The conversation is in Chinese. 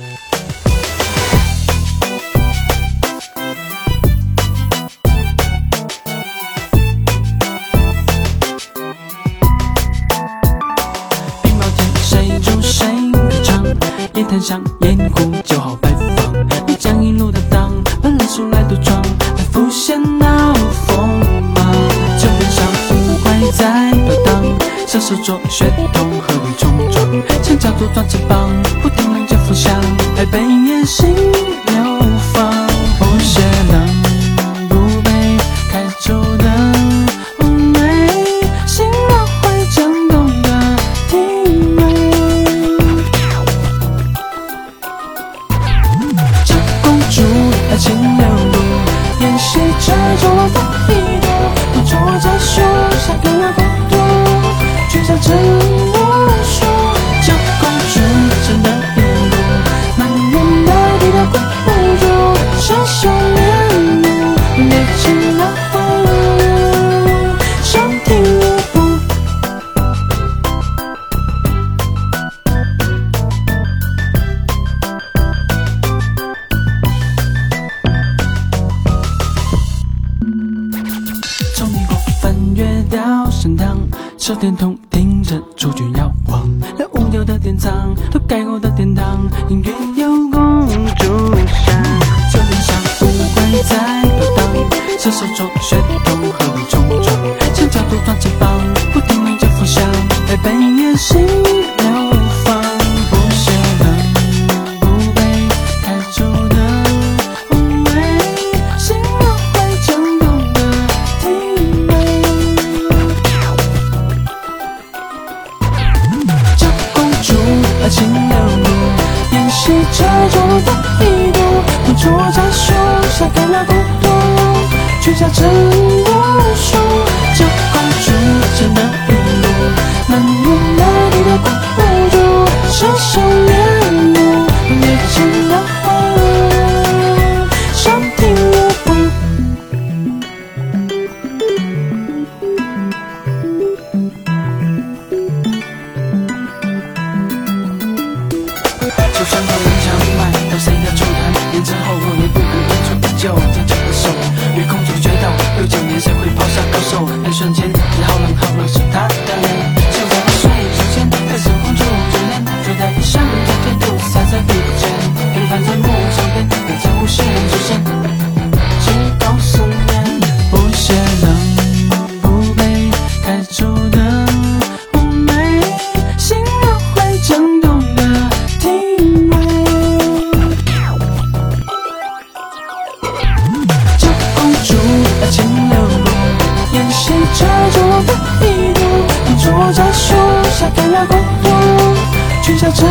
羽毛天谁住谁歌唱，夜滩上烟壶酒好摆放。你将一路的荡，本来出来独闯，还浮现那锋芒。酒边上乌龟在飘荡，小手捉血统何必冲撞？墙角多转翅膀，不停让脚浮翔，还被野性流放。不屑冷，不被，开出的妩媚，心若会颤动的体味。这公主爱情流露，演戏到神堂，手电筒盯着主角摇晃，那无聊的典藏，都盖过的殿堂，音乐有公主香，就连小乌龟在飘荡，小手捉血统和你冲撞？墙角多转翅膀，不停让脚浮翔，还被野性流演戏着中的一度，我坐在树下看那孤独，取下真无数。这公主真的一路，满眼的低调管不住，瞬间，你好冷好冷是他下看那孤独，取下真